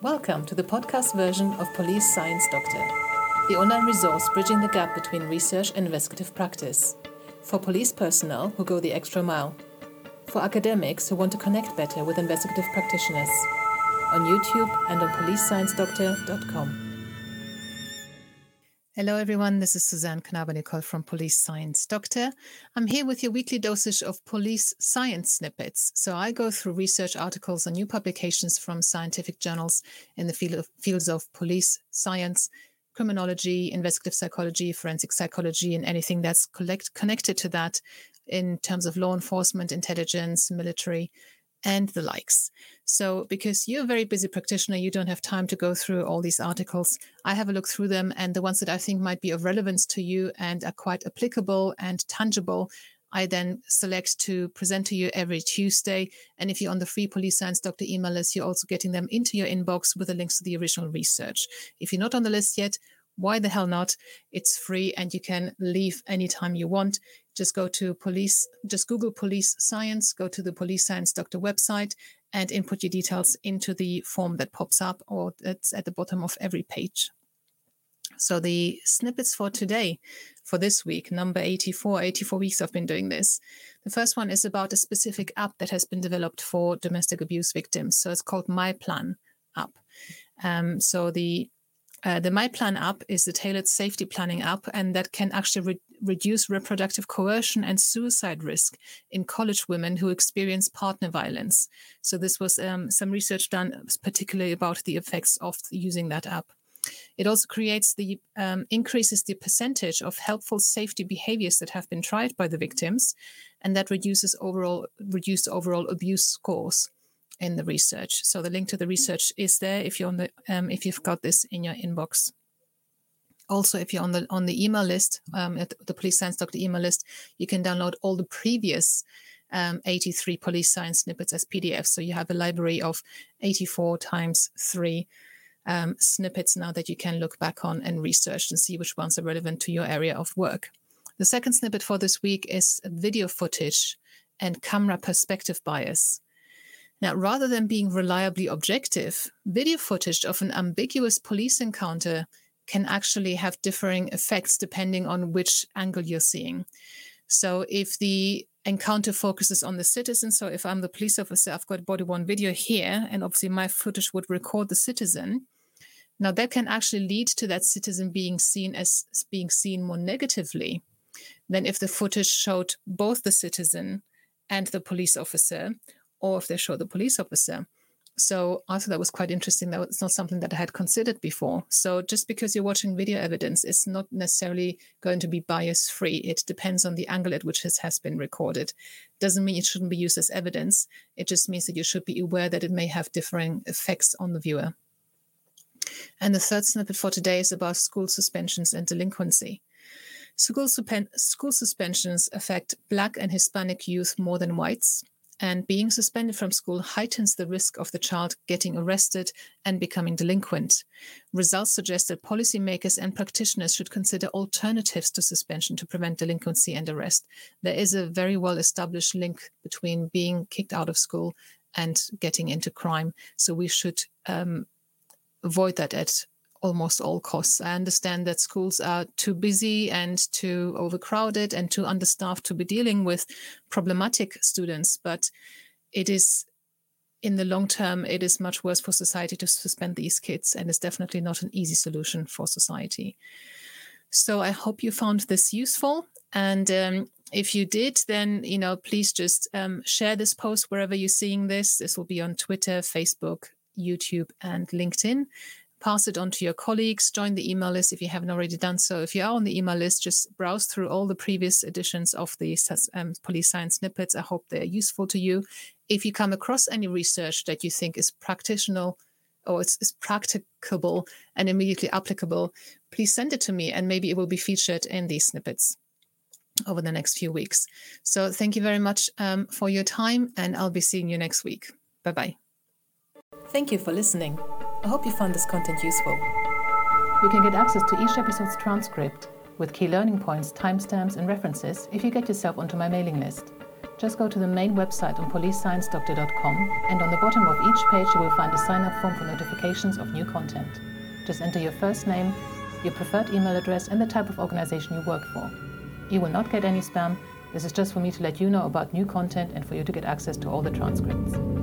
Welcome to the podcast version of Police Science Doctor, the online resource bridging the gap between research and investigative practice. For police personnel who go the extra mile. For academics who want to connect better with investigative practitioners. On YouTube and on policesciencedoctor.com. Hello, everyone. This is Suzanne Knabe-Nicol from Police Science Doctor. I'm here with your weekly dosage of police science snippets. So I go through research articles and new publications from scientific journals in the field of, fields of police science, criminology, investigative psychology, forensic psychology, and anything that's collect, connected to that in terms of law enforcement, intelligence, military, and the likes. So, because you're a very busy practitioner, you don't have time to go through all these articles. I have a look through them, and the ones that I think might be of relevance to you and are quite applicable and tangible, I then select to present to you every Tuesday. And if you're on the free Police Science Doctor email list, you're also getting them into your inbox with the links to the original research. If you're not on the list yet, why the hell not? It's free and you can leave anytime you want. Just go to police, just Google police science, go to the police science doctor website and input your details into the form that pops up or that's at the bottom of every page. So the snippets for today, for this week, number 84, 84 weeks I've been doing this. The first one is about a specific app that has been developed for domestic abuse victims. So it's called My Plan app. Um, so the uh, the My Plan app is a tailored safety planning app, and that can actually re- reduce reproductive coercion and suicide risk in college women who experience partner violence. So, this was um, some research done particularly about the effects of using that app. It also creates the um, increases the percentage of helpful safety behaviors that have been tried by the victims, and that reduces overall reduced overall abuse scores in the research. So the link to the research is there if you're on the um, if you've got this in your inbox. Also, if you're on the on the email list, um, at the Police Science Doctor email list, you can download all the previous um, 83 police science snippets as PDFs. So you have a library of 84 times three um, snippets now that you can look back on and research and see which ones are relevant to your area of work. The second snippet for this week is video footage and camera perspective bias. Now, rather than being reliably objective, video footage of an ambiguous police encounter can actually have differing effects depending on which angle you're seeing. So, if the encounter focuses on the citizen, so if I'm the police officer, I've got body worn video here, and obviously my footage would record the citizen. Now, that can actually lead to that citizen being seen as being seen more negatively than if the footage showed both the citizen and the police officer, or if they show the police officer. So I thought that was quite interesting. That was not something that I had considered before. So just because you're watching video evidence, it's not necessarily going to be bias free. It depends on the angle at which it has been recorded. Doesn't mean it shouldn't be used as evidence. It just means that you should be aware that it may have differing effects on the viewer. And the third snippet for today is about school suspensions and delinquency. School, school suspensions affect Black and Hispanic youth more than whites and being suspended from school heightens the risk of the child getting arrested and becoming delinquent. Results suggest that policymakers and practitioners should consider alternatives to suspension to prevent delinquency and arrest. There is a very well established link between being kicked out of school and getting into crime. So we should um, avoid that at almost all costs. I understand that schools are too busy and too overcrowded and too understaffed to be dealing with problematic students, but it is in the long term, it is much worse for society to suspend these kids, and it's definitely not an easy solution for society. So I hope you found this useful. And um, if you did, then you know, please just um, share this post wherever you're seeing this. This will be on Twitter, Facebook, YouTube, and LinkedIn pass it on to your colleagues, join the email list if you haven't already done so. If you are on the email list, just browse through all the previous editions of the um, police science snippets. I hope they're useful to you. If you come across any research that you think is practitioner or it's, it's practicable and immediately applicable, please send it to me and maybe it will be featured in these snippets over the next few weeks. So thank you very much um, for your time and I'll be seeing you next week. Bye bye. Thank you for listening. I hope you found this content useful. You can get access to each episode's transcript with key learning points, timestamps, and references if you get yourself onto my mailing list. just go to the main website on policesciencedoctor.com and on the bottom of each page you will find a sign up form for notifications of new content. Just enter your first name, your preferred email address, and the type of organization you work for. You will not get any spam. This is just for me to let you know about new content and for you to get access to all the transcripts.